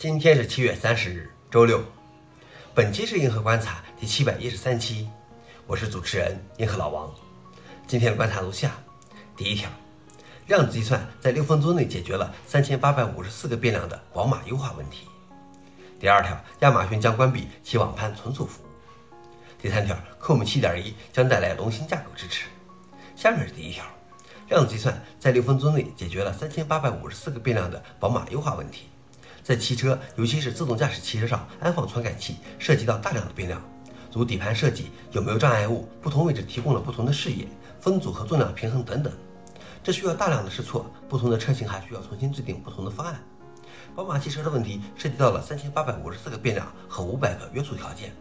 今天是七月三十日，周六。本期是银河观察第七百一十三期，我是主持人银河老王。今天的观察如下：第一条，量子计算在六分钟内解决了三千八百五十四个变量的广码优化问题。第二条，亚马逊将关闭其网盘存储服务。第三条，COM 七点一将带来龙芯架构支持。下面是第一条，量子计算在六分钟内解决了三千八百五十四个变量的宝马优化问题。在汽车，尤其是自动驾驶汽车上安放传感器，涉及到大量的变量，如底盘设计有没有障碍物，不同位置提供了不同的视野，分组和重量平衡等等。这需要大量的试错，不同的车型还需要重新制定不同的方案。宝马汽车的问题涉及到了三千八百五十四个变量和五百个约束条件。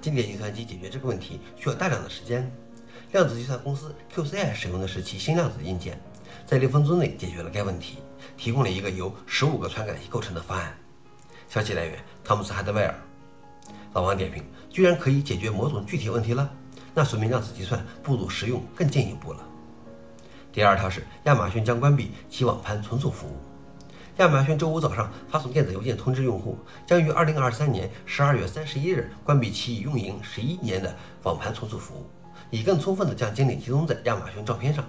经典计算机解决这个问题需要大量的时间。量子计算公司 QCI 使用的是其新量子硬件。在六分钟内解决了该问题，提供了一个由十五个传感器构成的方案。消息来源：汤姆斯·哈德威尔。老王点评：居然可以解决某种具体问题了，那说明量子计算步入实用更进一步了。第二条是亚马逊将关闭其网盘存储服务。亚马逊周五早上发送电子邮件通知用户，将于二零二三年十二月三十一日关闭其已运营十一年的网盘存储服务，以更充分地将精力集中在亚马逊照片上。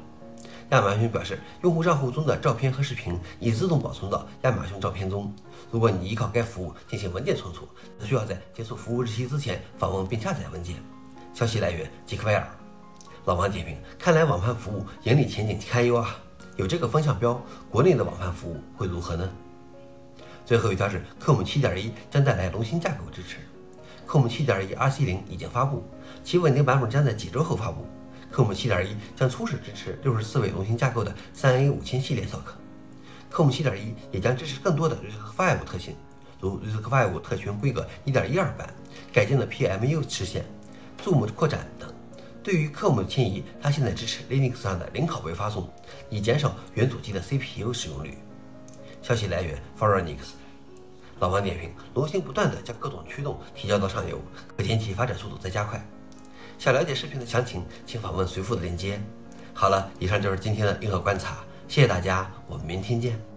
亚马逊表示，用户账户中的照片和视频已自动保存到亚马逊照片中。如果你依靠该服务进行文件存储，则需要在结束服务日期之前访问并下载文件。消息来源：杰克威尔。老王点评：看来网盘服务盈利前景堪忧啊！有这个风向标，国内的网盘服务会如何呢？最后一条是，COM 7.1将带来龙芯架构支持。COM 7.1 RC0 已经发布，其稳定版本将在几周后发布。COM 7.1将初始支持六十四位龙芯架构的三 A 五千系列 SoC。COM 7.1也将支持更多的 RISC-V 特性，如 RISC-V 特权规格1.12版、改进的 PMU 实现、Zoom 扩展等。对于科目迁移，它现在支持 Linux 上的零拷贝发送，以减少原主机的 CPU 使用率。消息来源 f o r e n i x 老王点评：龙芯不断地将各种驱动提交到上游，可见其发展速度在加快。想了解视频的详情，请访问随附的链接。好了，以上就是今天的硬核观察，谢谢大家，我们明天见。